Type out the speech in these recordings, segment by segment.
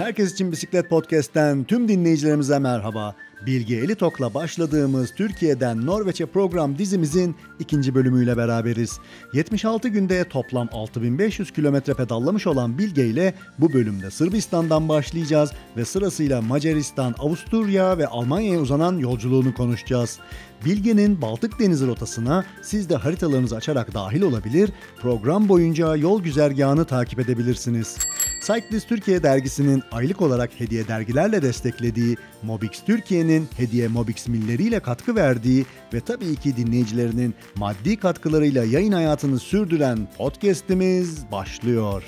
Herkes için Bisiklet Podcast'ten tüm dinleyicilerimize merhaba. Bilge Elitok'la başladığımız Türkiye'den Norveç'e program dizimizin ikinci bölümüyle beraberiz. 76 günde toplam 6500 kilometre pedallamış olan Bilge ile bu bölümde Sırbistan'dan başlayacağız ve sırasıyla Macaristan, Avusturya ve Almanya'ya uzanan yolculuğunu konuşacağız. Bilge'nin Baltık Denizi rotasına siz de haritalarınızı açarak dahil olabilir, program boyunca yol güzergahını takip edebilirsiniz. Cyclist Türkiye dergisinin aylık olarak hediye dergilerle desteklediği Mobix Türkiye'nin hediye Mobix milleriyle katkı verdiği ve tabii ki dinleyicilerinin maddi katkılarıyla yayın hayatını sürdüren podcast'imiz başlıyor.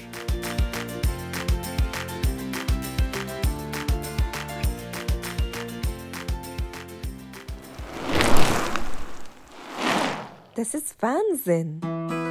Das ist Wahnsinn.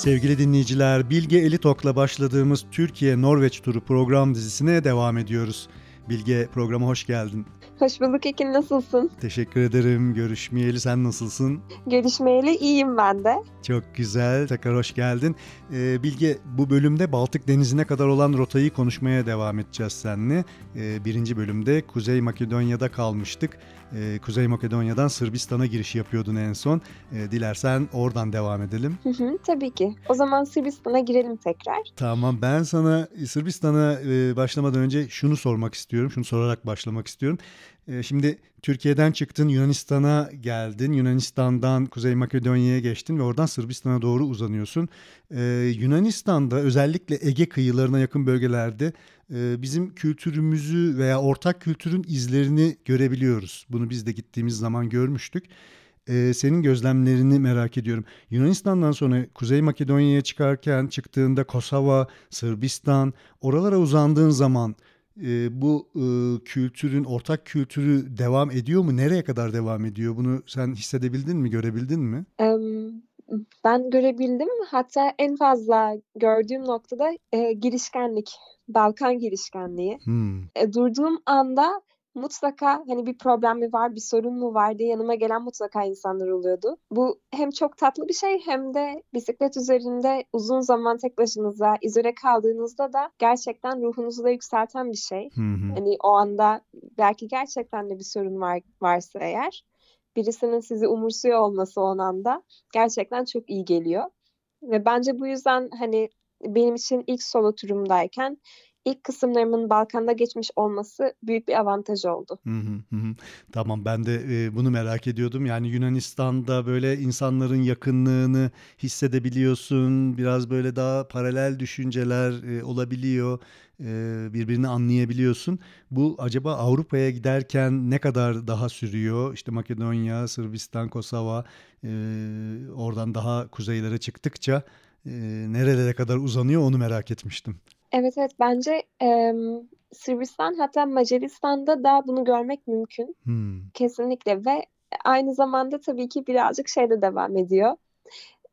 Sevgili dinleyiciler, Bilge Elitok'la başladığımız Türkiye-Norveç turu program dizisine devam ediyoruz. Bilge programa hoş geldin. Hoş bulduk Ekin nasılsın? Teşekkür ederim. Görüşmeyeli sen nasılsın? Görüşmeyeli iyiyim ben de. Çok güzel. Tekrar hoş geldin. Ee, Bilge bu bölümde Baltık Denizi'ne kadar olan rotayı konuşmaya devam edeceğiz seninle. Ee, birinci bölümde Kuzey Makedonya'da kalmıştık. Ee, Kuzey Makedonya'dan Sırbistan'a giriş yapıyordun en son. Ee, dilersen oradan devam edelim. Hı hı, tabii ki. O zaman Sırbistan'a girelim tekrar. Tamam ben sana Sırbistan'a e, başlamadan önce şunu sormak istiyorum. Şunu sorarak başlamak istiyorum. E, şimdi Türkiye'den çıktın Yunanistan'a geldin. Yunanistan'dan Kuzey Makedonya'ya geçtin ve oradan Sırbistan'a doğru uzanıyorsun. E, Yunanistan'da özellikle Ege kıyılarına yakın bölgelerde e, bizim kültürümüzü veya ortak kültürün izlerini görebiliyoruz. Bunu biz de gittiğimiz zaman görmüştük. Ee, senin gözlemlerini merak ediyorum. Yunanistan'dan sonra Kuzey Makedonya'ya çıkarken çıktığında Kosova, Sırbistan oralara uzandığın zaman e, bu e, kültürün ortak kültürü devam ediyor mu? Nereye kadar devam ediyor? Bunu sen hissedebildin mi, görebildin mi? Ben görebildim. Hatta en fazla gördüğüm noktada e, girişkenlik, Balkan girişkenliği. Hmm. E, durduğum anda mutlaka hani bir problem mi var, bir sorun mu var diye yanıma gelen mutlaka insanlar oluyordu. Bu hem çok tatlı bir şey hem de bisiklet üzerinde uzun zaman tek başınıza izole kaldığınızda da gerçekten ruhunuzu da yükselten bir şey. Hı hı. Hani o anda belki gerçekten de bir sorun var varsa eğer birisinin sizi umursuyor olması o anda gerçekten çok iyi geliyor. Ve bence bu yüzden hani benim için ilk solo turumdayken ilk kısımlarımın Balkan'da geçmiş olması büyük bir avantaj oldu. Hı hı hı. Tamam ben de e, bunu merak ediyordum. Yani Yunanistan'da böyle insanların yakınlığını hissedebiliyorsun. Biraz böyle daha paralel düşünceler e, olabiliyor. E, birbirini anlayabiliyorsun. Bu acaba Avrupa'ya giderken ne kadar daha sürüyor? İşte Makedonya, Sırbistan, Kosova e, oradan daha kuzeylere çıktıkça e, nerelere kadar uzanıyor onu merak etmiştim. Evet evet bence e, Sırbistan hatta Macaristan'da da bunu görmek mümkün. Hmm. Kesinlikle ve aynı zamanda tabii ki birazcık şeyde devam ediyor.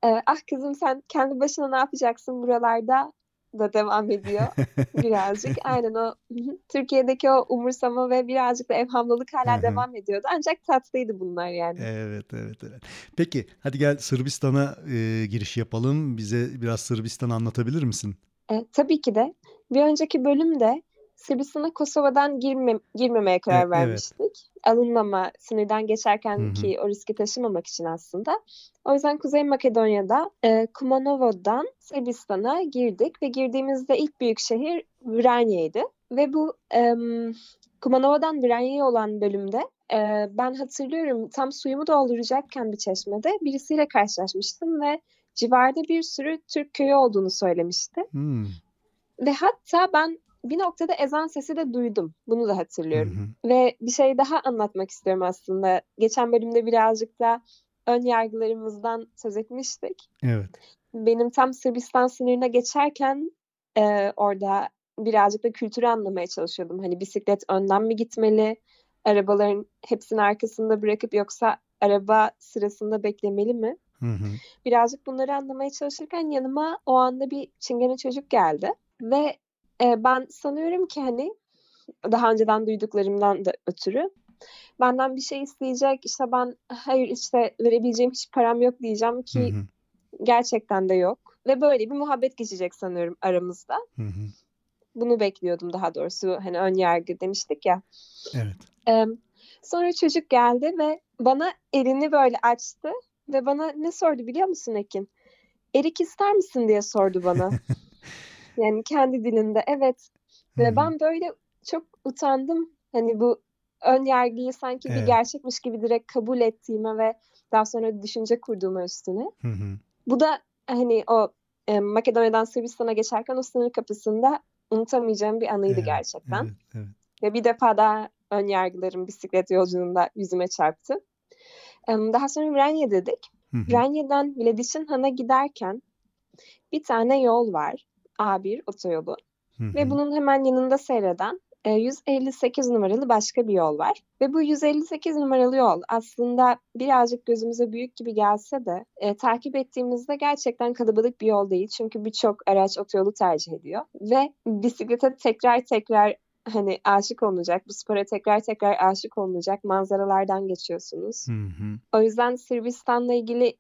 E, ah kızım sen kendi başına ne yapacaksın buralarda da devam ediyor birazcık. Aynen o Türkiye'deki o umursama ve birazcık da evhamlılık hala devam ediyordu. Ancak tatlıydı bunlar yani. Evet evet evet. Peki hadi gel Sırbistan'a e, giriş yapalım. Bize biraz Sırbistan anlatabilir misin? E, tabii ki de. Bir önceki bölümde Sırbistan'a Kosova'dan girme, girmemeye karar evet, vermiştik. Evet. Alınmama, sınırdan geçerken ki o riski taşımamak için aslında. O yüzden Kuzey Makedonya'da e, Kumanovo'dan Sırbistan'a girdik ve girdiğimizde ilk büyük şehir Vranya'ydı. Ve bu e, Kumanova'dan Vranya'ya olan bölümde e, ben hatırlıyorum tam suyumu dolduracakken bir çeşmede birisiyle karşılaşmıştım ve civarda bir sürü Türk köyü olduğunu söylemişti. Hmm. Ve hatta ben bir noktada ezan sesi de duydum. Bunu da hatırlıyorum. Hı hı. Ve bir şey daha anlatmak istiyorum aslında. Geçen bölümde birazcık da ön yargılarımızdan söz etmiştik. Evet. Benim tam Sırbistan sınırına geçerken e, orada birazcık da kültürü anlamaya çalışıyordum. Hani bisiklet önden mi gitmeli? Arabaların hepsini arkasında bırakıp yoksa araba sırasında beklemeli mi? Hı hı. Birazcık bunları anlamaya çalışırken yanıma o anda bir çingene çocuk geldi. Ve e, ben sanıyorum ki hani daha önceden duyduklarımdan da ötürü benden bir şey isteyecek. İşte ben hayır işte verebileceğim hiç param yok diyeceğim ki Hı hı. gerçekten de yok. Ve böyle bir muhabbet geçecek sanıyorum aramızda. Hı hı. Bunu bekliyordum daha doğrusu. Hani ön yargı demiştik ya. Evet. Ee, sonra çocuk geldi ve bana elini böyle açtı ve bana ne sordu biliyor musun Ekin? Erik ister misin diye sordu bana. yani kendi dilinde evet. Ve ben böyle çok utandım. Hani bu ön yargıyı sanki bir Evet. gerçekmiş gibi direkt kabul ettiğime ve daha sonra düşünce kurduğuma üstüne. Hı hı. Bu da hani o e, Makedonya'dan Sırbistan'a geçerken o sınır kapısında unutamayacağım bir anıydı Evet, gerçekten. Evet, evet. Ve bir defa daha ön yargılarım bisiklet yolculuğunda yüzüme çarptı. Daha sonra Vranje dedik. Vranje'den Vladiçinhan'a giderken bir tane yol var. A1 otoyolu. Hı hı. Ve bunun hemen yanında seyreden e, 158 numaralı başka bir yol var. Ve bu 158 numaralı yol aslında birazcık gözümüze büyük gibi gelse de e, takip ettiğimizde gerçekten kalabalık bir yol değil. Çünkü birçok araç otoyolu tercih ediyor. Ve bisiklete tekrar tekrar hani aşık olunacak, bu spora tekrar tekrar aşık olunacak manzaralardan geçiyorsunuz. Hı hı. O yüzden Sırbistan'la ilgili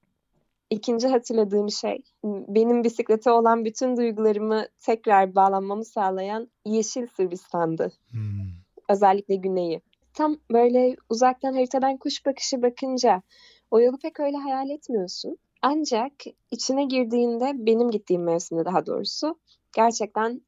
ikinci hatırladığım şey benim bisiklete olan bütün duygularımı tekrar bağlanmamı sağlayan yeşil Sırbistan'dı. Hı. Özellikle güneyi. Tam böyle uzaktan haritadan kuş bakışı bakınca o yolu pek öyle hayal etmiyorsun. Ancak içine girdiğinde benim gittiğim mevsimde daha doğrusu gerçekten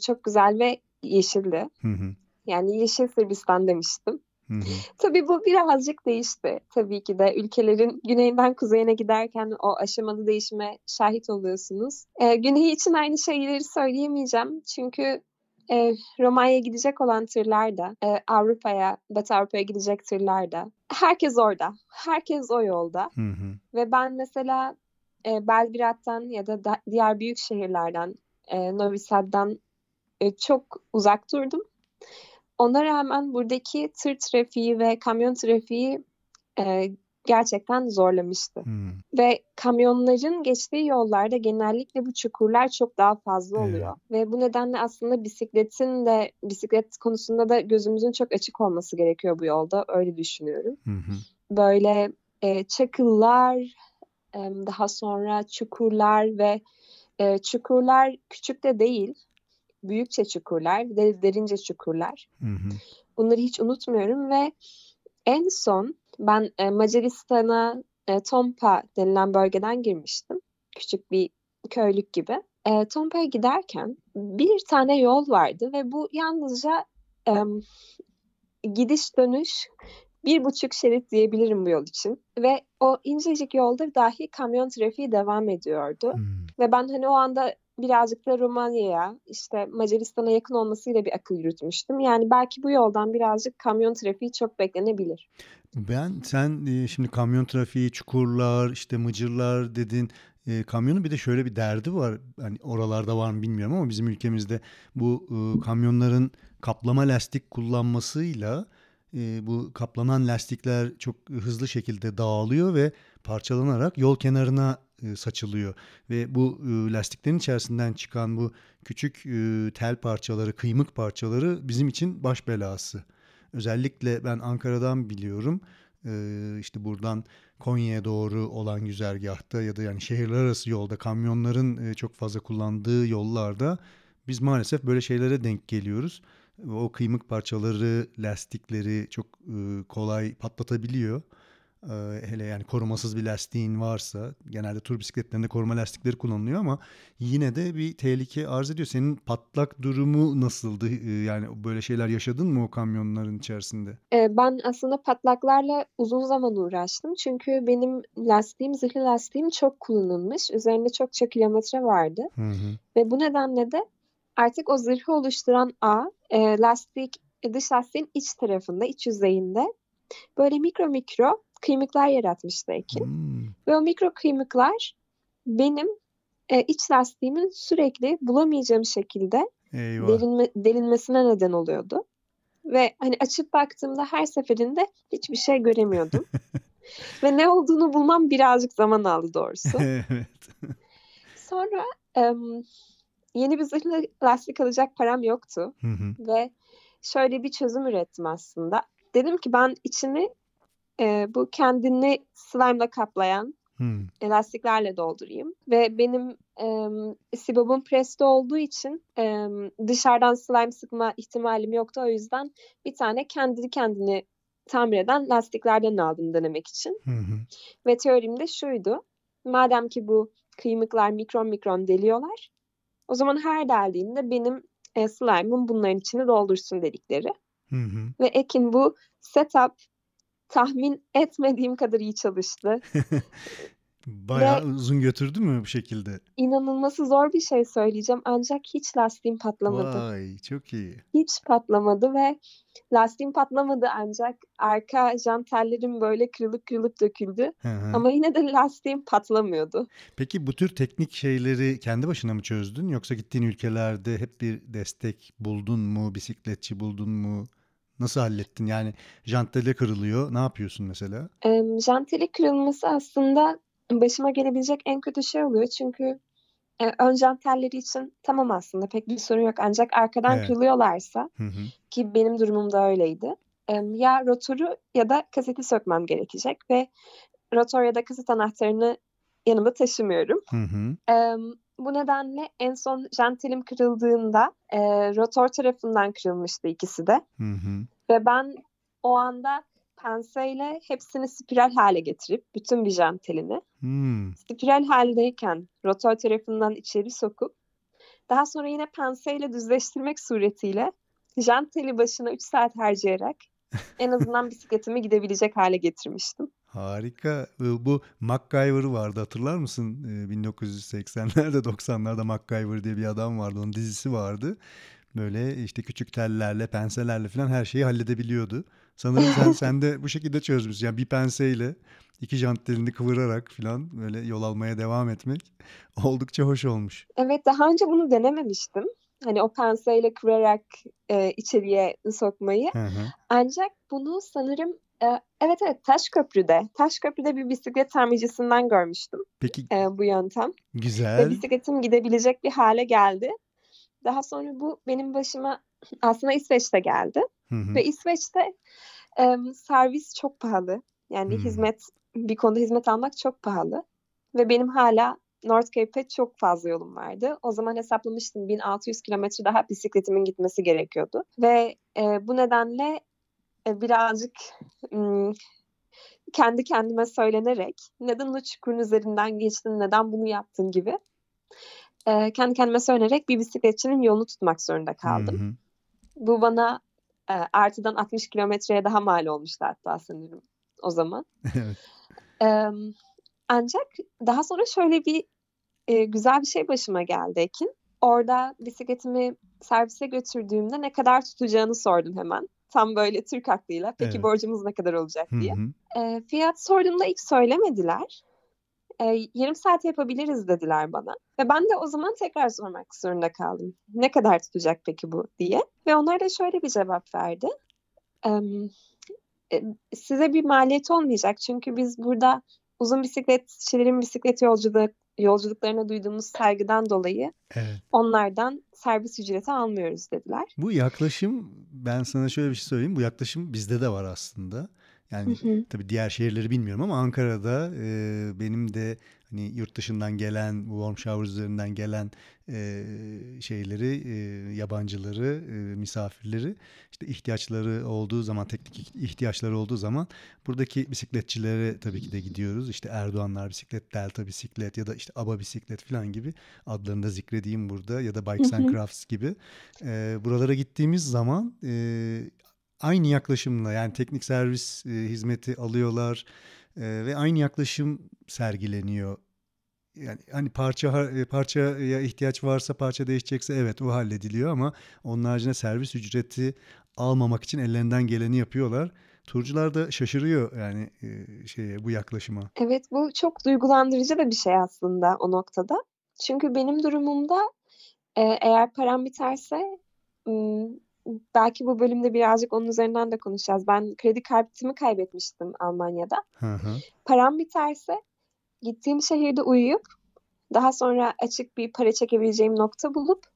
çok güzel ve yeşildi. Hı hı. Yani yeşil Sırbistan demiştim. Hı hı. Tabii bu birazcık değişti. Tabii ki de ülkelerin güneyinden kuzeyine giderken o aşamalı değişime şahit oluyorsunuz. Ee, güney için aynı şeyleri söyleyemeyeceğim. Çünkü e, Romanya'ya gidecek olan tırlar da, e, Avrupa'ya, Batı Avrupa'ya gidecek tırlar da. Herkes orada. Herkes o yolda. Hı hı. Ve ben mesela e, Belgrad'dan ya da, da diğer büyük şehirlerden, e, Novi Sad'dan e, çok uzak durdum. Ona rağmen buradaki tır trafiği ve kamyon trafiği e, gerçekten zorlamıştı. Hı. Ve kamyonların geçtiği yollarda genellikle bu çukurlar çok daha fazla Evet. oluyor. Ve bu nedenle aslında bisikletin de bisiklet konusunda da gözümüzün çok açık olması gerekiyor bu yolda. Öyle düşünüyorum. Hı hı. Böyle e, çakıllar, e, daha sonra çukurlar ve e, çukurlar küçük de değil. Büyükçe çukurlar, de- derince çukurlar. Hı hı. Bunları hiç unutmuyorum ve en son ben e, Macaristan'a e, Tompa denilen bölgeden girmiştim. Küçük bir köylük gibi. E, Tompa'ya giderken bir tane yol vardı ve bu yalnızca e, gidiş dönüş bir buçuk şerit diyebilirim bu yol için. Ve o incecik yolda dahi kamyon trafiği devam ediyordu. Hı. Ve ben hani o anda birazcık da Romanya'ya işte Macaristan'a yakın olmasıyla bir akıl yürütmüştüm. Yani belki bu yoldan birazcık kamyon trafiği çok beklenebilir. Ben sen e, şimdi kamyon trafiği, çukurlar, işte mıcırlar dedin. E, kamyonun bir de şöyle bir derdi var. Hani oralarda var mı bilmiyorum ama bizim ülkemizde bu e, kamyonların kaplama lastik kullanmasıyla e, bu kaplanan lastikler çok hızlı şekilde dağılıyor ve parçalanarak yol kenarına saçılıyor ve bu e, lastiklerin içerisinden çıkan bu küçük e, tel parçaları, kıymık parçaları bizim için baş belası. Özellikle ben Ankara'dan biliyorum. İşte buradan Konya'ya doğru olan güzergahta ya da yani şehirler arası yolda kamyonların e, çok fazla kullandığı yollarda biz maalesef böyle şeylere denk geliyoruz. O kıymık parçaları, lastikleri çok e, kolay patlatabiliyor. Ee, hele yani korumasız bir lastiğin varsa genelde tur bisikletlerinde koruma lastikleri kullanılıyor ama yine de bir tehlike arz ediyor. Senin patlak durumu nasıldı? Ee, yani böyle şeyler yaşadın mı o kamyonların içerisinde? Ee, ben aslında patlaklarla uzun zaman uğraştım. Çünkü benim lastiğim, zırhlı lastiğim çok kullanılmış. Üzerinde çokça kilometre vardı. Hı hı. Ve bu nedenle de artık o zırhı oluşturan ağ e, lastik, dış lastiğin iç tarafında, iç yüzeyinde böyle mikro mikro kıymıklar yaratmıştı Ekin. Hmm. Ve o mikro kıymıklar benim e, iç lastiğimin sürekli bulamayacağım şekilde Eyvah. delinme, delinmesine neden oluyordu. Ve hani açıp baktığımda her seferinde hiçbir şey göremiyordum. Ve ne olduğunu bulmam birazcık zaman aldı doğrusu. evet. Sonra em, yeni bir zırhlı lastik alacak param yoktu. Hı hı. Ve şöyle bir çözüm ürettim aslında. dedim ki ben içini e, bu kendini slime'la kaplayan Hmm. elastiklerle doldurayım. Ve benim e, Sibob'un preste olduğu için e, dışarıdan slime sıkma ihtimalim yoktu. O yüzden bir tane kendi kendini tamir eden lastiklerden aldım denemek için. Hı hı. Ve teorim de şuydu. Madem ki bu kıymıklar mikron mikron deliyorlar. O zaman her deldiğinde benim e, slime'ım bunların içini doldursun dedikleri. Hı hı. Ve Ekin bu setup tahmin etmediğim kadar iyi çalıştı. Bayağı Ve- uzun götürdü mü bu şekilde? İnanılması zor bir şey söyleyeceğim ancak hiç lastiğim patlamadı. Vay çok iyi. Hiç patlamadı ve lastiğim patlamadı ancak arka jant tellerim böyle kırılıp kırılıp döküldü. Hı hı. Ama yine de lastiğim patlamıyordu. Peki bu tür teknik şeyleri kendi başına mı çözdün yoksa gittiğin ülkelerde hep bir destek buldun mu, bisikletçi buldun mu? Nasıl hallettin? Yani jantele kırılıyor. Ne yapıyorsun mesela? Ee, janteli kırılması aslında başıma gelebilecek en kötü şey oluyor. Çünkü e, ön jant telleri için tamam aslında pek bir sorun yok. Ancak arkadan Evet. kırılıyorlarsa Hı hı. ki benim durumumda öyleydi. e, ya rotoru ya da kaseti sökmem gerekecek ve rotor ya da kaset anahtarını yanımda taşımıyorum. Hı hı. Eee, bu nedenle en son jantelim kırıldığında eee, rotor tarafından kırılmıştı ikisi de. Hı hı. Ve ben o anda penseyle hepsini spiral hale getirip bütün bir jantelini Hmm. spiral haldeyken rotor tarafından içeri sokup daha sonra yine penseyle düzleştirmek suretiyle janteli başına 3 saat harcayarak en azından bisikletimi gidebilecek hale getirmiştim. Harika. Bu MacGyver vardı hatırlar mısın? Ee, 1980'lerde 90'larda MacGyver diye bir adam vardı. Onun dizisi vardı. Böyle işte küçük tellerle, penselerle falan her şeyi halledebiliyordu. Sanırım sen, sen de bu şekilde çözmüşsün. Yani bir penseyle iki jant telini kıvırarak falan böyle yol almaya devam etmek oldukça hoş olmuş. Evet daha önce bunu denememiştim. Hani o penseyle kırarak e, içeriye sokmayı. Hı hı. Ancak bunu sanırım evet evet Taşköprü'de, Taşköprü'de bir bisiklet tamircisinden görmüştüm Peki e, bu yöntem. Ve güzel. bisikletim gidebilecek bir hale geldi. Daha sonra bu benim başıma aslında İsveç'te geldi. Hı hı. Ve İsveç'te e, servis çok pahalı. Yani Hmm. hizmet bir konuda hizmet almak çok pahalı. Ve benim hala North Cape'e çok fazla yolum vardı. O zaman hesaplamıştım 1600 kilometre daha bisikletimin gitmesi gerekiyordu. Ve e, bu nedenle birazcık mm, kendi kendime söylenerek neden o çukurun üzerinden geçtin, neden bunu yaptın gibi e, kendi kendime söylenerek bir bisikletçinin yolunu tutmak zorunda kaldım. Hı hı. Bu bana e, artıdan 60 kilometreye daha mal olmuştu hatta sanırım o zaman. Evet. E, ancak daha sonra şöyle bir e, güzel bir şey başıma geldi Ekin. Orada bisikletimi servise götürdüğümde ne kadar tutacağını sordum hemen. Tam böyle Türk aklıyla. Peki Evet. borcumuz ne kadar olacak Hı diye. hı. E, fiyat sorduğumda ilk söylemediler. E, yarım saat yapabiliriz dediler bana. Ve ben de o zaman tekrar sormak zorunda kaldım. Ne kadar tutacak peki bu diye. Ve onlar da şöyle bir cevap verdi. E, size bir maliyet olmayacak. Çünkü biz burada uzun bisikletçilerin bisiklet yolculuk, yolculuklarına duyduğumuz saygıdan dolayı Evet. onlardan servis ücreti almıyoruz dediler. Bu yaklaşım ben sana şöyle bir şey söyleyeyim. Bu yaklaşım bizde de var aslında. Yani Hı hı. tabii diğer şehirleri bilmiyorum ama Ankara'da e, benim de hani yurt dışından gelen, bu warm shower üzerinden gelen e, şeyleri, e, yabancıları, e, misafirleri işte ihtiyaçları olduğu zaman, teknik ihtiyaçları olduğu zaman buradaki bisikletçilere tabii ki de gidiyoruz. İşte Erdoğanlar bisiklet, Delta bisiklet ya da işte Aba bisiklet falan gibi adlarını da zikredeyim burada ya da Bikes and. Crafts gibi. E, buralara gittiğimiz zaman e, aynı yaklaşımla yani teknik servis e, hizmeti alıyorlar e, ve aynı yaklaşım sergileniyor. Yani hani parça e, parçaya ihtiyaç varsa parça değişecekse evet o hallediliyor ama onun haricinde servis ücreti almamak için ellerinden geleni yapıyorlar. Turcular da şaşırıyor yani e, şeye bu yaklaşıma. Evet bu çok duygulandırıcı da bir şey aslında o noktada. Çünkü benim durumumda e, eğer param biterse belki bu bölümde birazcık onun üzerinden de konuşacağız. Ben kredi kartımı kaybetmiştim Almanya'da. Hı hı. Param biterse gittiğim şehirde uyuyup daha sonra açık bir para çekebileceğim nokta bulup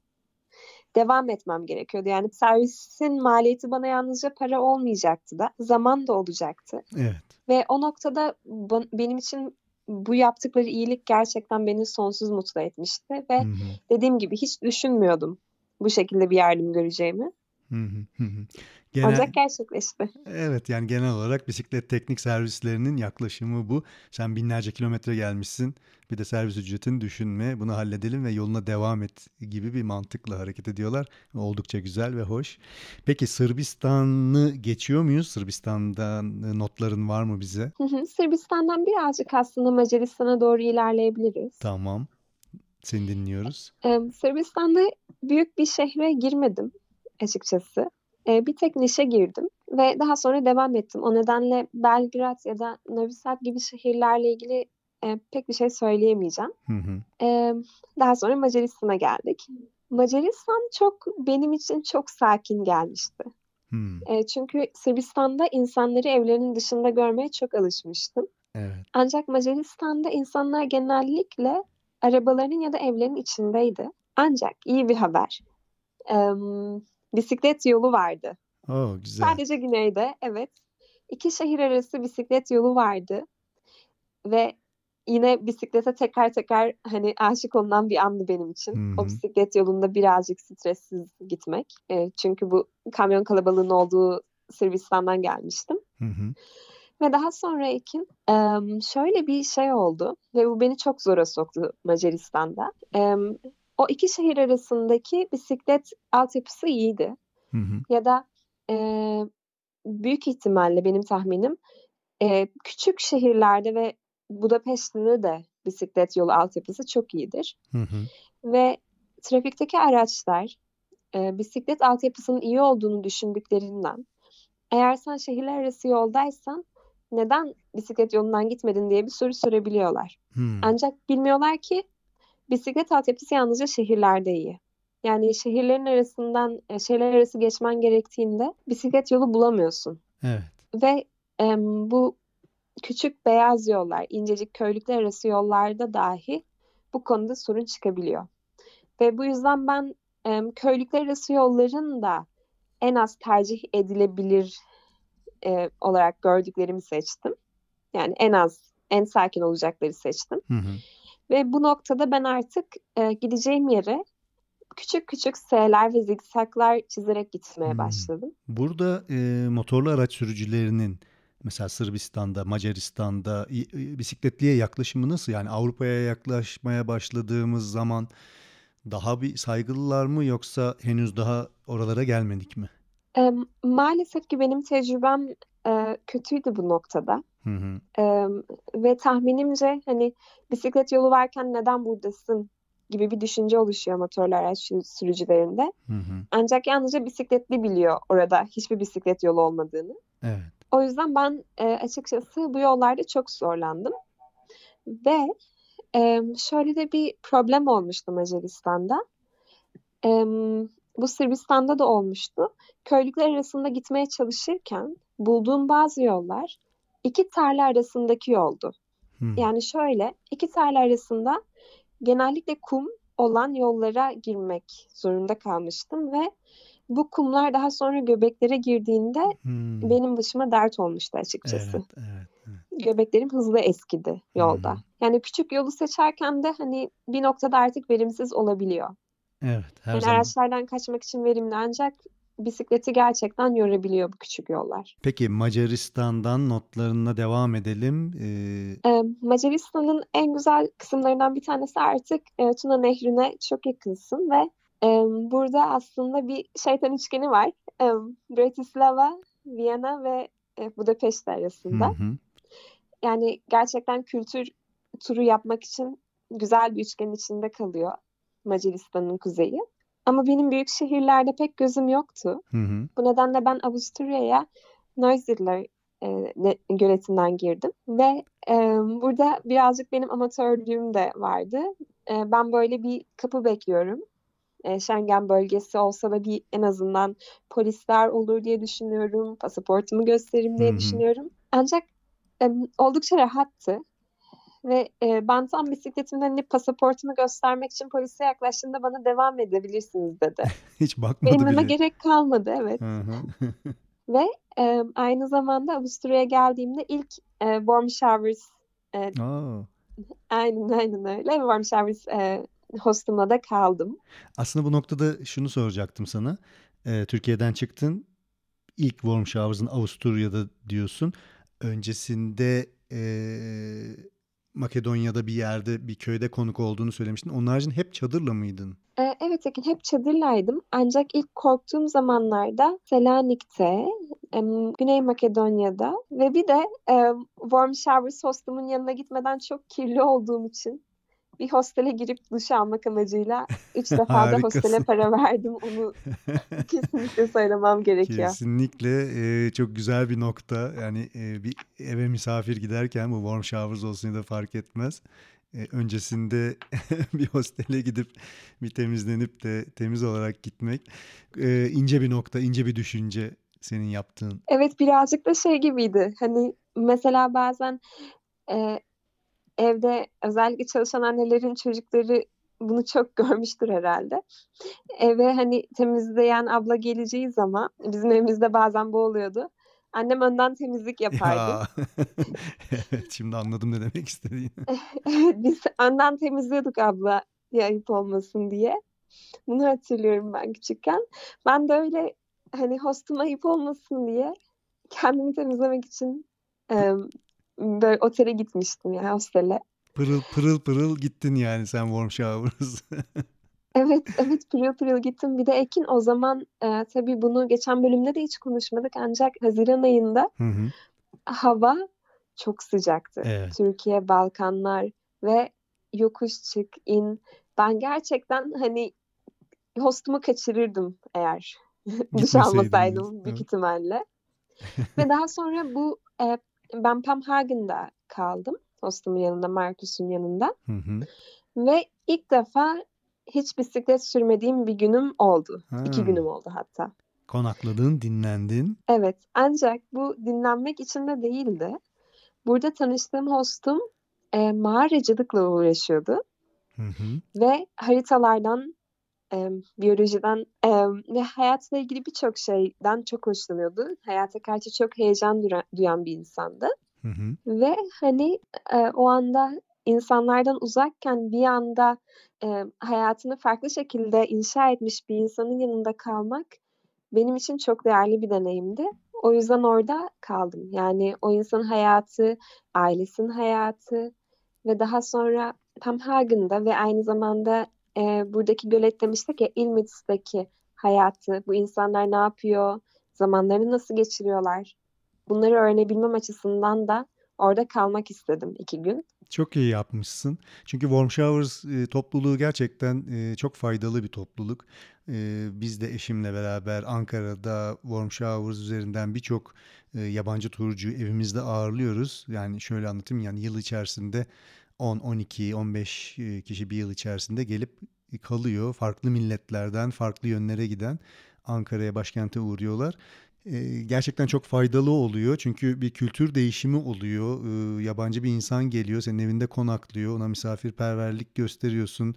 devam etmem gerekiyordu. Yani servisin maliyeti bana yalnızca para olmayacaktı da zaman da olacaktı. Evet. Ve o noktada benim için bu yaptıkları iyilik gerçekten beni sonsuz mutlu etmişti ve hı hı. dediğim gibi hiç düşünmüyordum bu şekilde bir yardım göreceğimi. Genel, Ancak gerçekleşti. Evet yani genel olarak bisiklet teknik servislerinin yaklaşımı bu. Sen binlerce kilometre gelmişsin. Bir de servis ücretini düşünme. Bunu halledelim ve yoluna devam et gibi bir mantıkla hareket ediyorlar. Oldukça güzel ve hoş. Peki Sırbistan'ı geçiyor muyuz? Sırbistan'dan notların var mı bize? Sırbistan'dan birazcık aslında Macaristan'a doğru ilerleyebiliriz. Tamam. Seni dinliyoruz. Ee, Sırbistan'da büyük bir şehre girmedim açıkçası e, bir tek nişe girdim ve daha sonra devam ettim. O nedenle Belgrad ya da Novi Sad gibi şehirlerle ilgili e, pek bir şey söyleyemeyeceğim. Hı hı. E, daha sonra Macaristan'a geldik. Macaristan çok benim için çok sakin gelmişti. Hmm. E, çünkü Sırbistan'da insanları evlerinin dışında görmeye çok alışmıştım. Evet. Ancak Macaristan'da insanlar genellikle arabalarının ya da evlerin içindeydi. Ancak iyi bir haber. E, bisiklet yolu vardı. Oh, güzel. Sadece güneyde evet. İki şehir arası bisiklet yolu vardı. Ve yine bisiklete tekrar tekrar hani aşık olunan bir andı benim için. Hı-hı. O bisiklet yolunda birazcık stressiz gitmek. E, çünkü bu kamyon kalabalığının olduğu Sırbistan'dan gelmiştim. Hı-hı. Ve daha sonra Ekin şöyle bir şey oldu ve bu beni çok zora soktu Macaristan'da o iki şehir arasındaki bisiklet altyapısı iyiydi. Hı hı. Ya da e, büyük ihtimalle benim tahminim e, küçük şehirlerde ve Budapeşte'de de bisiklet yolu altyapısı çok iyidir. Hı hı. Ve trafikteki araçlar e, bisiklet altyapısının iyi olduğunu düşündüklerinden eğer sen şehirler arası yoldaysan neden bisiklet yolundan gitmedin diye bir soru sorabiliyorlar. Hmm. Ancak bilmiyorlar ki bisiklet altyapısı yalnızca şehirlerde iyi. Yani şehirlerin arasından e, şehirler arası geçmen gerektiğinde bisiklet yolu bulamıyorsun. Evet. Ve e, bu küçük beyaz yollar, incecik köylükler arası yollarda dahi bu konuda sorun çıkabiliyor. Ve bu yüzden ben e, köylükler arası yolların da en az tercih edilebilir e, olarak gördüklerimi seçtim. Yani en az, en sakin olacakları seçtim. Hı hı. Ve bu noktada ben artık e, gideceğim yere küçük küçük S'ler ve zikzaklar çizerek gitmeye hmm. başladım. Burada e, motorlu araç sürücülerinin mesela Sırbistan'da, Macaristan'da bisikletliye yaklaşımı nasıl? Yani Avrupa'ya yaklaşmaya başladığımız zaman daha bir saygılılar mı yoksa henüz daha oralara gelmedik mi? E, maalesef ki benim tecrübem e, kötüydü bu noktada. Hı hı. E, ve tahminimce hani bisiklet yolu varken neden buradasın gibi bir düşünce oluşuyor motorlu araç sürücülerinde. Hı hı. Ancak yalnızca bisikletli biliyor orada hiçbir bisiklet yolu olmadığını. Evet. O yüzden ben e, açıkçası bu yollarda çok zorlandım. Ve e, şöyle de bir problem olmuştu Macaristan'da. E, bu Sırbistan'da da olmuştu. Köylükler arasında gitmeye çalışırken bulduğum bazı yollar iki tarla arasındaki yoldu. Hmm. Yani şöyle iki tarla arasında genellikle kum olan yollara girmek zorunda kalmıştım ve bu kumlar daha sonra göbeklere girdiğinde hmm. benim başıma dert olmuştu açıkçası. Evet, evet, evet. Göbeklerim hızlı eskidi yolda. Hmm. Yani küçük yolu seçerken de hani bir noktada artık verimsiz olabiliyor. Evet, her yani zaman. araçlardan kaçmak için verimli ancak bisikleti gerçekten yorabiliyor bu küçük yollar. Peki Macaristan'dan notlarına devam edelim. Ee... Ee, Macaristan'ın en güzel kısımlarından bir tanesi artık e, Tuna Nehri'ne çok yakınsın ve e, burada aslında bir şeytan üçgeni var. E, Bratislava, Viyana ve e, Budapeşte arasında. Hı hı. Yani gerçekten kültür turu yapmak için güzel bir üçgenin içinde kalıyor Macaristan'ın kuzeyi. Ama benim büyük şehirlerde pek gözüm yoktu. Hı hı. Bu nedenle ben Avusturya'ya Neusiedler e, yönetinden girdim. Ve e, burada birazcık benim amatörlüğüm de vardı. E, ben böyle bir kapı bekliyorum. E, Schengen bölgesi olsa da bir en azından polisler olur diye düşünüyorum. Pasaportumu gösteririm diye hı hı. düşünüyorum. Ancak e, oldukça rahattı. Ve e, ben tam bisikletimden hani pasaportunu göstermek için polise yaklaştığında bana devam edebilirsiniz dedi. Hiç bakmadı Benim bile. gerek kalmadı evet. Ve e, aynı zamanda Avusturya'ya geldiğimde ilk e, warm showers e, Aa. aynen aynen öyle warm showers e, hostumla da kaldım. Aslında bu noktada şunu soracaktım sana. Ee, Türkiye'den çıktın. İlk warm showers'ın Avusturya'da diyorsun. Öncesinde eee, Makedonya'da bir yerde bir köyde konuk olduğunu söylemiştin. Onun haricinde hep çadırla mıydın? E, evet Ekin hep çadırlaydım ancak ilk korktuğum zamanlarda Selanik'te, em, Güney Makedonya'da ve bir de em, warm showers hostumun yanına gitmeden çok kirli olduğum için bir hostele girip duş almak amacıyla üç defa da hostele para verdim. Onu kesinlikle söylemem gerekiyor. Kesinlikle eee, çok güzel bir nokta. Yani eee, bir eve misafir giderken bu warm showers olsun ya da fark etmez. Eee, öncesinde bir hostele gidip bir temizlenip de temiz olarak gitmek eee, ince bir nokta, ince bir düşünce senin yaptığın. Evet birazcık da şey gibiydi. Hani mesela bazen e, evde özellikle çalışan annelerin çocukları bunu çok görmüştür herhalde. Eve hani temizleyen abla geleceği zaman bizim evimizde bazen bu oluyordu. Annem önden temizlik yapardı. Ya. Evet, şimdi anladım ne demek istediğini. Biz önden temizliyorduk abla ayıp olmasın diye. Bunu hatırlıyorum ben küçükken. Ben de öyle hani hostum ayıp olmasın diye kendimi temizlemek için e, böyle otele gitmiştim ya hostele. Pırıl pırıl pırıl gittin yani sen warm showers. Evet, evet pırıl pırıl gittim. Bir de Ekin o zaman e, tabii bunu geçen bölümde de hiç konuşmadık ancak Haziran ayında Hı hı. hava çok sıcaktı. Evet. Türkiye, Balkanlar ve yokuş çık in. Ben gerçekten hani hostumu kaçırırdım eğer duş almasaydım büyük ihtimalle. Ve daha sonra bu e, ben Pamhagen'da kaldım. Hostumun yanında, Markus'un yanında. Hı hı. Ve ilk defa hiç bisiklet sürmediğim bir günüm oldu. İki Ha. günüm oldu hatta. Konakladın, dinlendin. Evet, ancak bu dinlenmek için de değildi. Burada tanıştığım hostum e, mağaracılıkla uğraşıyordu Hı hı. ve haritalardan, e, biyolojiden e, ve hayatla ilgili birçok şeyden çok hoşlanıyordu. Hayata karşı çok heyecan duyan bir insandı. Hı hı. Ve hani e, o anda insanlardan uzakken bir anda e, hayatını farklı şekilde inşa etmiş bir insanın yanında kalmak benim için çok değerli bir deneyimdi. O yüzden orada kaldım. Yani o insanın hayatı, ailesinin hayatı ve daha sonra Pamhagen'da ve aynı zamanda e, buradaki gölet demiştik ya İlmitz'teki hayatı, bu insanlar ne yapıyor, zamanlarını nasıl geçiriyorlar, bunları öğrenebilmem açısından da orada kalmak istedim iki gün. Çok iyi yapmışsın. Çünkü Warm Showers e, topluluğu gerçekten e, çok faydalı bir topluluk. E, biz de eşimle beraber Ankara'da Warm Showers üzerinden birçok e, yabancı turcu evimizde ağırlıyoruz. Yani şöyle anlatayım yani yıl içerisinde 10, 12, 15 e, kişi bir yıl içerisinde gelip kalıyor. Farklı milletlerden, farklı yönlere giden Ankara'ya, başkente uğruyorlar. Gerçekten çok faydalı oluyor. Çünkü bir kültür değişimi oluyor. Yabancı bir insan geliyor, senin evinde konaklıyor. Ona misafirperverlik gösteriyorsun.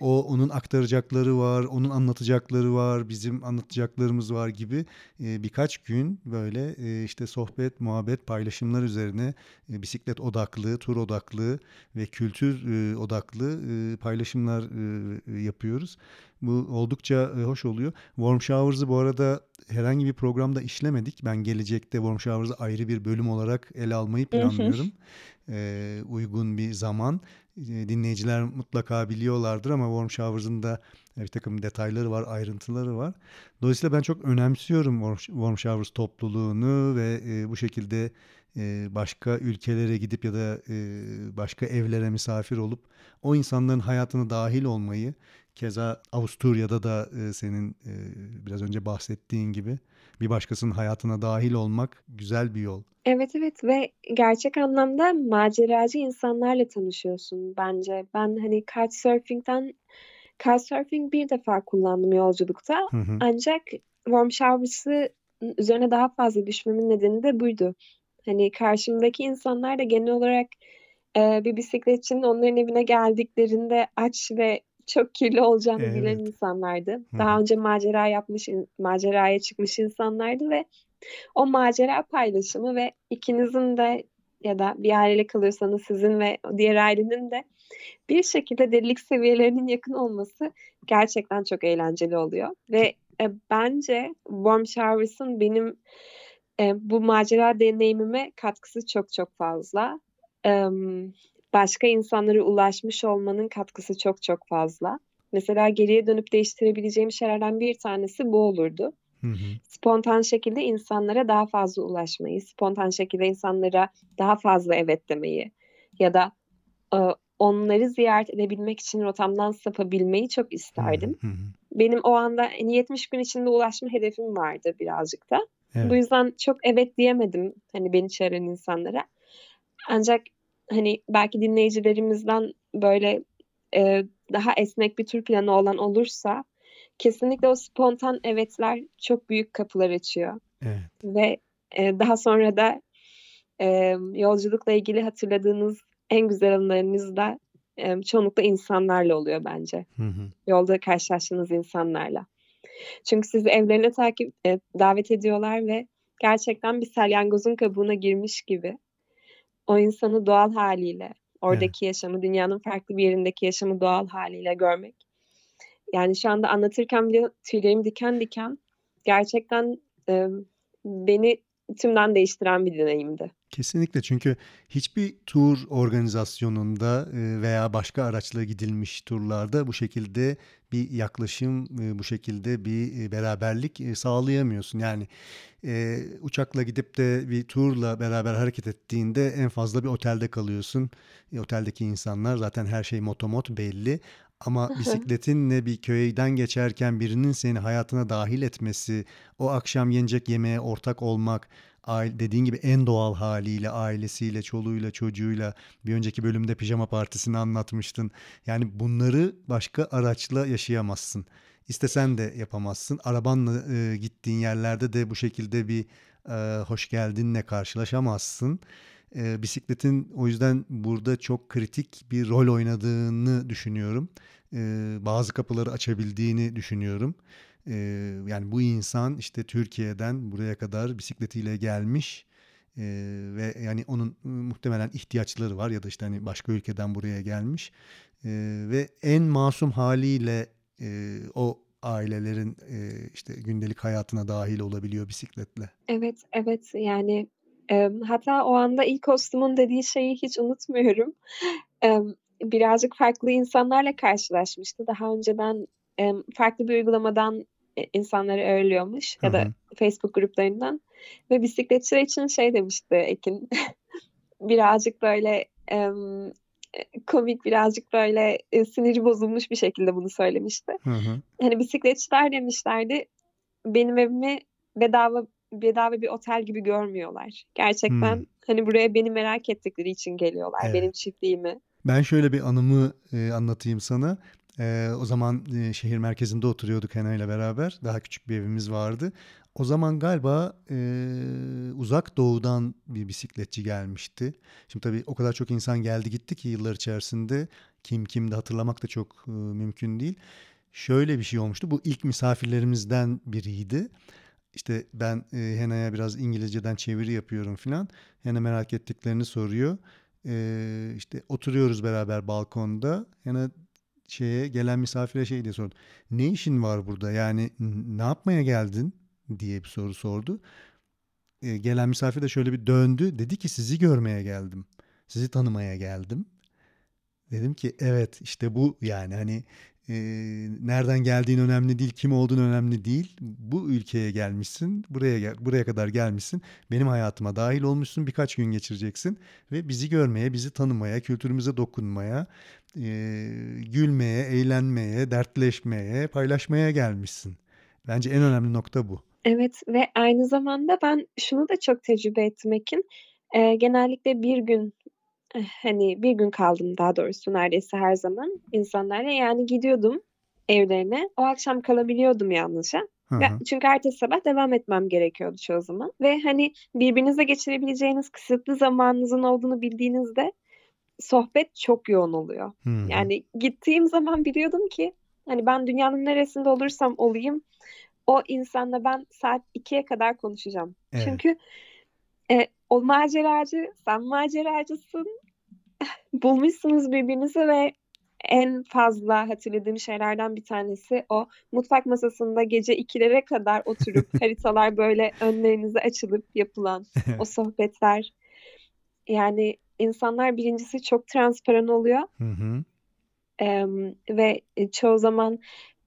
O onun aktaracakları var, onun anlatacakları var, bizim anlatacaklarımız var gibi birkaç gün böyle işte sohbet, muhabbet, paylaşımlar üzerine bisiklet odaklı, tur odaklı ve kültür odaklı paylaşımlar yapıyoruz. Bu oldukça e, hoş oluyor. Warm Showers'ı bu arada herhangi bir programda işlemedik. Ben gelecekte Warm Showers'ı ayrı bir bölüm olarak ele almayı planlıyorum. Ee, uygun bir zaman. Ee, dinleyiciler mutlaka biliyorlardır ama Warm Showers'ın da bir takım detayları var, ayrıntıları var. Dolayısıyla ben çok önemsiyorum Warm, Showers topluluğunu ve e, bu şekilde e, başka ülkelere gidip ya da e, başka evlere misafir olup o insanların hayatına dahil olmayı Keza Avusturya'da da e, senin e, biraz önce bahsettiğin gibi bir başkasının hayatına dahil olmak güzel bir yol. Evet evet ve gerçek anlamda maceracı insanlarla tanışıyorsun bence. Ben hani Couchsurfing'den Couchsurfing bir defa kullandım yolculukta. Hı hı. Ancak Warm Showers'ı üzerine daha fazla düşmemin nedeni de buydu. Hani karşımdaki insanlar da genel olarak eee, bir bisikletçinin onların evine geldiklerinde aç ve çok kirli olacağını bilen Evet. insanlardı. Hı Daha önce macera yapmış, maceraya çıkmış insanlardı ve o macera paylaşımı ve ikinizin de ya da bir aileyle kalıyorsanız sizin ve diğer ailenin de bir şekilde delilik seviyelerinin yakın olması gerçekten çok eğlenceli oluyor ve, eee, bence Warm Showers'ın benim, eee, bu macera deneyimime katkısı çok çok fazla. Emm, başka insanlara ulaşmış olmanın katkısı çok çok fazla. Mesela geriye dönüp değiştirebileceğim şeylerden bir tanesi bu olurdu. Hı hı. Spontan şekilde insanlara daha fazla ulaşmayı, spontan şekilde insanlara daha fazla evet demeyi ya da, eee, onları ziyaret edebilmek için rotamdan sapabilmeyi çok isterdim. Hı hı. Benim o anda, hani, 70 gün içinde ulaşma hedefim vardı birazcık da. Bu Evet. yüzden çok evet diyemedim, hani, beni çağıran insanlara. Ancak, hani, belki dinleyicilerimizden, böyle, eee, daha esnek bir tur planı olan olursa kesinlikle o spontan evetler çok büyük kapılar açıyor Evet. ve, eee, daha sonra da, emm, yolculukla ilgili hatırladığınız en güzel anılarınız da, emm, çoğunlukla insanlarla oluyor bence. Hı hı. Yolda karşılaştığınız insanlarla. Çünkü sizi evlerine takip eee, davet ediyorlar ve gerçekten bir salyangozun kabuğuna girmiş gibi o insanı doğal hâliyle, Evet. oradaki yaşamı, dünyanın farklı bir yerindeki yaşamı doğal hâliyle görmek. Yani, şu anda anlatırken bile tüylerim diken diken. Gerçekten, emm, beni tümden değiştiren bir deneyimdi. Kesinlikle çünkü hiçbir tur organizasyonunda, eee, veya başka araçla gidilmiş turlarda bu şekilde bir yaklaşım, eee, bu şekilde bir, eee, beraberlik, sağlayamıyorsun. Yani, uçakla gidip de bir turla beraber hareket ettiğinde en fazla bir otelde kalıyorsun. E, oteldeki insanlar zaten her şey motomot belli ama bisikletinle bir köyden geçerken birinin seni hayatına dâhil etmesi, o akşam yenecek yemeğe ortak olmak, ail dediğin gibi en doğal hâliyle, ailesiyle, çoluğuyla, çocuğuyla bir önceki bölümde pijama partisini anlatmıştın. Yani, bunları başka araçla yaşayamazsın. İstesen de yapamazsın. Arabanla, eee, gittiğin yerlerde de bu şekilde bir, eee, hoş geldinle karşılaşamazsın. Eee, bisikletin o yüzden burada çok kritik bir rol oynadığını düşünüyorum. Eee, bazı kapıları açabildiğini düşünüyorum. Eee, yani, bu insan, işte, Türkiye'den buraya kadar bisikletiyle gelmiş, eee, ve, yani, onun, ııı, muhtemelen ihtiyaçları var ya da, işte, hani, başka ülkeden buraya gelmiş, eee, ve en masum hâliyle, eee, o ailelerin, eee, işte, gündelik hayatına dâhil olabiliyor bisikletle. Evet, evet. Yani, hatta o anda ilk hostumun dediği şeyi hiç unutmuyorum. Birazcık farklı insanlarla karşılaşmıştı. Daha önceden, farklı bir uygulamadan, eee, insanları ağırlıyormuş Hı ya da. Facebook gruplarından ve bisikletçiler için şey demişti Ekin, birazcık, böyle, eee, komik, birazcık, böyle, eee, siniri bozulmuş bir şekilde bunu söylemişti. Hı hı. Hani, bisikletçiler demişlerdi, benim evimi bedava bedava bir otel gibi görmüyorlar. Gerçekten, Hımm. hani, buraya beni merak ettikleri için geliyorlar, benim Evet. çiftliğimi. Ben şöyle bir anımı, eee, anlatayım sana. Eee, o zaman, eee, şehir merkezinde oturuyorduk Hena'yla beraber. Daha küçük bir evimiz vardı. O zaman galiba, eee, Uzak Doğu'dan bir bisikletçi gelmişti. Şimdi tabii o kadar çok insan geldi gitti ki yıllar içerisinde kim kimdi hatırlamak da çok, ııı, mümkün değil. Şöyle bir şey olmuştu. Bu ilk misafirlerimizden biriydi. İşte, ben, eee, Hena'ya biraz İngilizceden çeviri yapıyorum filan. Hena merak ettiklerini soruyor. Eee, işte, oturuyoruz beraber balkonda. Hena şeye, gelen misafire şey diye sordu. "Ne işin var burada? Yani ne yapmaya geldin?" diye bir soru sordu. Eee, gelen misafir de şöyle bir döndü. Dedi ki, "Sizi görmeye geldim. Sizi tanımaya geldim." Dedim ki, "Evet, işte bu yani, hani, eee, nereden geldiğin önemli değil, kim olduğun önemli değil. Bu ülkeye gelmişsin, buraya buraya kadar gelmişsin. Benim hayatıma dâhil olmuşsun, birkaç gün geçireceksin ve bizi görmeye, bizi tanımaya, kültürümüze dokunmaya, eee, gülmeye, eğlenmeye, dertleşmeye, paylaşmaya gelmişsin." Bence en önemli nokta bu. Evet ve aynı zamanda ben şunu da çok tecrübe ettim Ekin. Eee, genellikle bir gün, hani, bir gün kaldım daha doğrusu neredeyse her zaman insanlarla. Yani gidiyordum evlerine. O akşam kalabiliyordum yalnızca Hı çünkü ertesi sabah devam etmem gerekiyordu çoğu zaman ve, hani, birbirinizle geçirebileceğiniz kısıtlı zamanınızın olduğunu bildiğinizde sohbet çok yoğun oluyor. Hı hı. Yani gittiğim zaman biliyordum ki hani ben dünyanın neresinde olursam olayım o insanla ben saat 2'ye kadar konuşacağım. Evet. Çünkü e, o maceracı, sen maceracısın. Bulmuşsunuz birbirinizi ve en fazla hatırladığım şeylerden bir tanesi o mutfak masasında gece ikilere kadar oturup haritalar böyle önlerinize açılıp yapılan o sohbetler. Yani insanlar birincisi çok transparan oluyor Hı hı. Em, ve çoğu zaman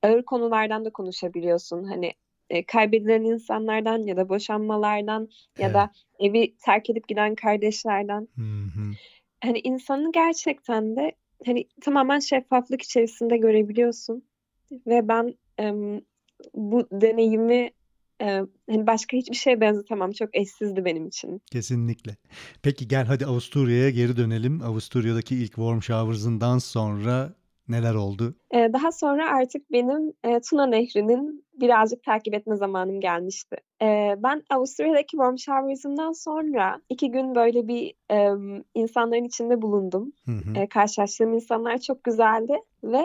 ağır konulardan da konuşabiliyorsun. Hani e, kaybedilen insanlardan ya da boşanmalardan ya Evet. da evi terk edip giden kardeşlerden. Hani insanı gerçekten de hani tamamen şeffaflık içerisinde görebiliyorsun. Ve ben em, bu deneyimi e, hani başka hiçbir şeye benzetemem. Çok eşsizdi benim için. Kesinlikle. Peki gel hadi Avusturya'ya geri dönelim. Avusturya'daki ilk warm showers'ından sonra neler oldu? Daha sonra artık benim e, Tuna Nehri'nin birazcık takip etme zamanım gelmişti. Ben Avusturya'daki warm showers'ımdan sonra iki gün böyle bir e, insanların içinde bulundum. Hı hı. E, karşılaştığım insanlar çok güzeldi ve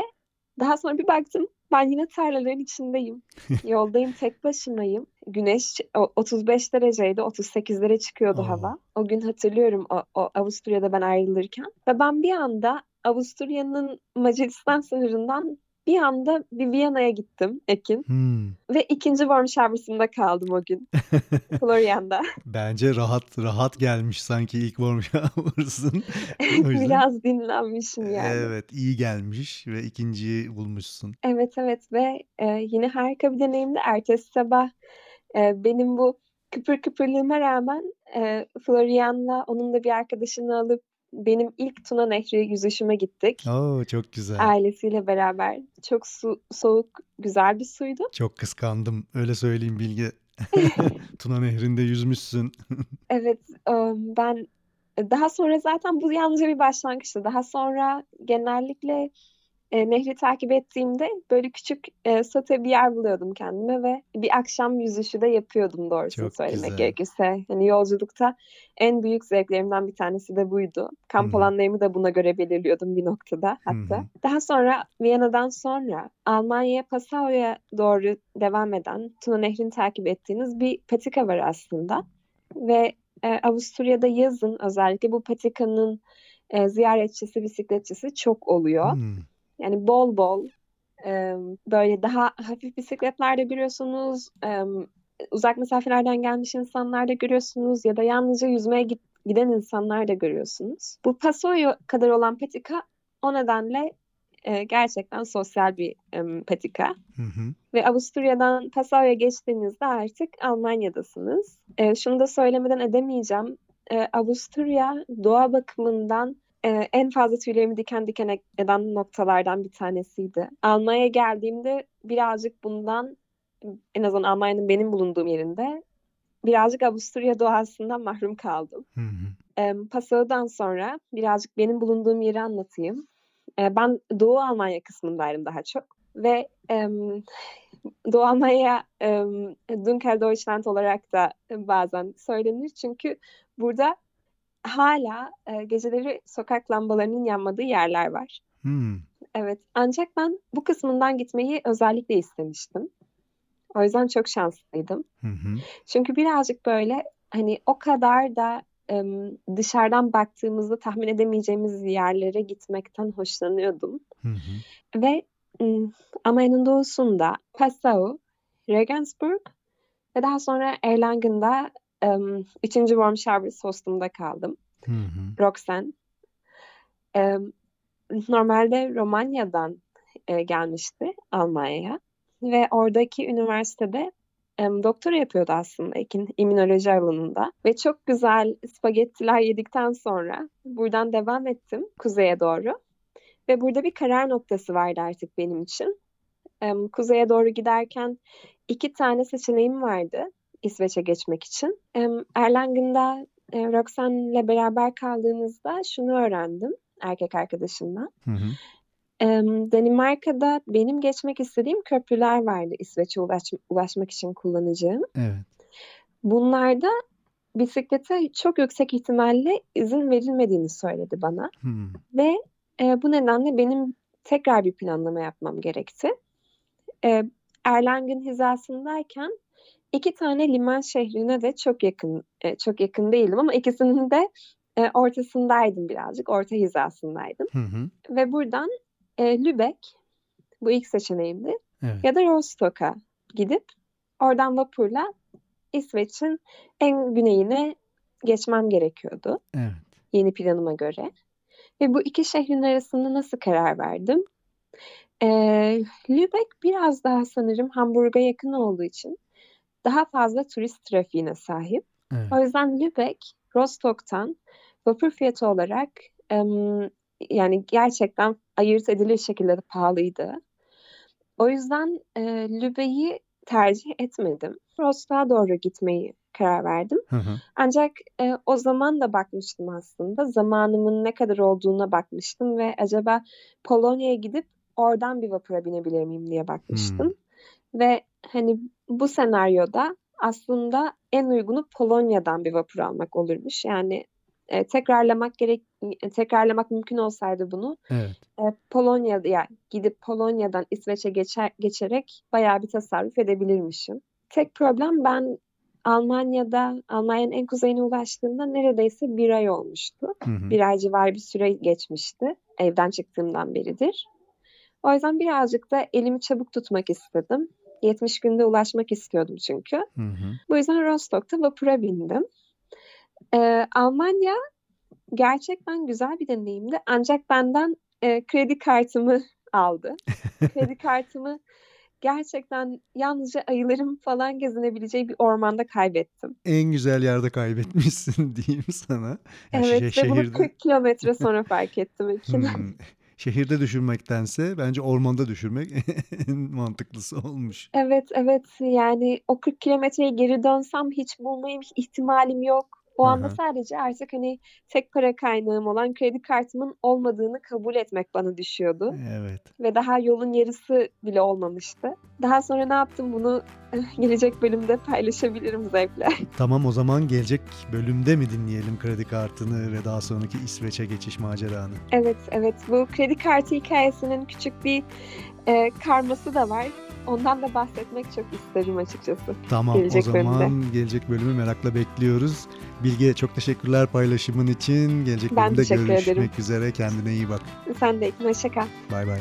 daha sonra bir baktım ben yine tarlaların içindeyim. Yoldayım tek başımayım. Güneş o- 35 dereceydi 38'lere çıkıyordu Oo. hava. O gün hatırlıyorum o, o Avusturya'da ben ayrılırken. Ve ben bir anda Avusturya'nın Macaristan sınırından bir anda bir Viyana'ya gittim Ekin. Hmm. Ve ikinci warm showers'ımda kaldım o gün. Florian'da. Bence rahat rahat gelmiş sanki ilk. O yüzden Biraz dinlenmişim yani. evet iyi gelmiş ve ikinciyi bulmuşsun. Evet evet ve e, yine harika bir deneyimdi. Ertesi sabah e, benim bu kıpır kıpırlığıma rağmen e, Florian'la onun da bir arkadaşını alıp benim ilk Tuna Nehri yüzüşüme gittik. Oo çok güzel. Ailesiyle beraber. Çok su, soğuk, güzel bir suydu. Çok kıskandım. Öyle söyleyeyim Bilge. Tuna Nehri'nde yüzmüşsün. Evet, e, ben daha sonra zaten bu yalnızca bir başlangıçtı. Daha sonra genellikle e, nehri takip ettiğimde böyle küçük e, sote bir yer buluyordum kendime ve bir akşam yüzüşü de yapıyordum doğrusunu Çok söylemek güzel. gerekirse. Hani yolculukta en büyük zevklerimden bir tanesi de buydu. Kamp hı. alanlarımı da buna göre belirliyordum bir noktada hatta. hı. Daha sonra Viyana'dan sonra Almanya'ya Passau'ya doğru devam eden Tuna Nehri'ni takip ettiğiniz bir patika var aslında. Ve e, Avusturya'da yazın özellikle bu patikanın e, ziyaretçisi, bisikletçisi çok oluyor. Hmm. Yani bol bol e, böyle daha hafif bisikletler de görüyorsunuz. e, uzak mesafelerden gelmiş insanlar da görüyorsunuz ya da yalnızca yüzmeye git- giden insanlar da görüyorsunuz. Bu Pasoyo kadar olan patika o nedenle e, gerçekten sosyal bir e, patika. Hı hı. Ve Avusturya'dan Passau'ya geçtiğinizde artık Almanya'dasınız. E, şunu da söylemeden edemeyeceğim. E, Avusturya doğa bakımından e, en fazla tüylerimi diken diken eden noktalardan bir tanesiydi. Almanya'ya geldiğimde birazcık bundan en azından Almanya'nın benim bulunduğum yerinde birazcık Avusturya doğasından mahrum kaldım. Hı hı. E, Passau'dan sonra birazcık benim bulunduğum yeri anlatayım. E, ben Doğu Almanya kısmındaydım daha çok. Ve em, Doğu Almanya em, Dunkel Deutschland olarak da bazen söylenir. Çünkü burada hala e, geceleri sokak lambalarının yanmadığı yerler var. Hmm. Evet, ancak ben bu kısmından gitmeyi özellikle istemiştim. O yüzden çok şanslıydım. Hı hı. Çünkü birazcık böyle hani o kadar da em, dışarıdan baktığımızda tahmin edemeyeceğimiz yerlere gitmekten hoşlanıyordum. Hı hı. Ve ım, Almanya'nın doğusunda Passau, Regensburg ve daha sonra Erlangen'da ım, 3. Warm Showers hostumda kaldım. Hı hı. Roxanne. Em, normalde Romanya'dan e, gelmişti Almanya'ya ve oradaki üniversitede em, doktora yapıyordu aslında Ekin immünoloji alanında ve çok güzel spagettiler yedikten sonra buradan devam ettim kuzeye doğru ve burada bir karar noktası vardı artık benim için. Em, kuzeye doğru giderken iki tane seçeneğim vardı İsveç'e geçmek için. Erlangen'da e, Roxanne'le beraber kaldığımızda şunu öğrendim erkek arkadaşımdan. Hı hı. Danimarka'da benim geçmek istediğim köprüler vardı İsveç'e ulaş- ulaşmak için kullanacağım. Evet. Bunlarda bisiklete çok yüksek ihtimalle izin verilmediğini söyledi bana Hmm. ve e, bu nedenle benim tekrar bir planlama yapmam gerekti. E, Erlangen hizasındayken iki tane liman şehrine de çok yakın, e, çok yakın değilim ama ikisinin de e, ortasındaydım birazcık, orta hizasındaydım. Hı hı. Ve buradan e, Lübeck, bu ilk seçeneğimdi, Evet. ya da Rostock'a gidip oradan vapurla İsveç'in en güneyine geçmem gerekiyordu Evet. yeni planıma göre. Ve bu iki şehrin arasında nasıl karar verdim? Ee, Lübeck biraz daha sanırım Hamburg'a yakın olduğu için daha fazla turist trafiğine sahip. Evet. O yüzden Lübeck, Rostock'tan vapur fiyatı olarak yani gerçekten ayırt edilir şekilde de pahalıydı. O yüzden e, Lübeck'i tercih etmedim. Rostock'a doğru gitmeyi karar verdim. Hı hı. Ancak e, o zaman da bakmıştım aslında. Zamanımın ne kadar olduğuna bakmıştım ve acaba Polonya'ya gidip oradan bir vapura binebilir miyim diye bakmıştım. Ve hani bu senaryoda aslında en uygunu Polonya'dan bir vapur almak olurmuş. Yani e, tekrarlamak gerek e, tekrarlamak mümkün olsaydı bunu Evet. e, Polonya'ya gidip Polonya'dan İsveç'e geçer, geçerek bayağı bir tasarruf edebilirmişim. Tek problem ben Almanya'da, Almanya'nın en kuzeyine ulaştığımda neredeyse bir ay olmuştu. Hı hı. Bir ay civarı bir süre geçmişti. Evden çıktığımdan beridir. O yüzden birazcık da elimi çabuk tutmak istedim. 70 günde ulaşmak istiyordum çünkü. Hı hı. Bu yüzden Rostock'ta vapura bindim. Ee, Almanya gerçekten güzel bir deneyimdi. Ancak benden e, kredi kartımı aldı. kredi kartımı gerçekten yalnızca ayıların falan gezinebileceği bir ormanda kaybettim. En güzel yerde kaybetmişsin diyeyim sana. Ya Evet şe- ve bunu 40 kilometre sonra fark ettim. Hmm. Şehirde düşürmektense bence ormanda düşürmek en mantıklısı olmuş. Evet evet yani o 40 kilometreyi geri dönsem hiç bulmayı ihtimalim yok. O Hı anda sadece artık hani tek para kaynağım olan kredi kartımın olmadığını kabul etmek bana düşüyordu. Evet. Ve daha yolun yarısı bile olmamıştı. Daha sonra ne yaptım bunu eh, gelecek bölümde paylaşabilirim zevkle. Tamam o zaman gelecek bölümde mi dinleyelim kredi kartını ve daha sonraki İsveç'e geçiş maceranı? Evet evet bu kredi kartı hikayesinin küçük bir e, karması da var. Ondan da bahsetmek çok isterim açıkçası. Tamam Gelecek o zaman gelecek bölümü merakla bekliyoruz. Bilge çok teşekkürler paylaşımın için. Gelecek Ben bölümde görüşmek ederim. üzere. Kendine iyi bak. Sen de hoşça kal. Bay bay.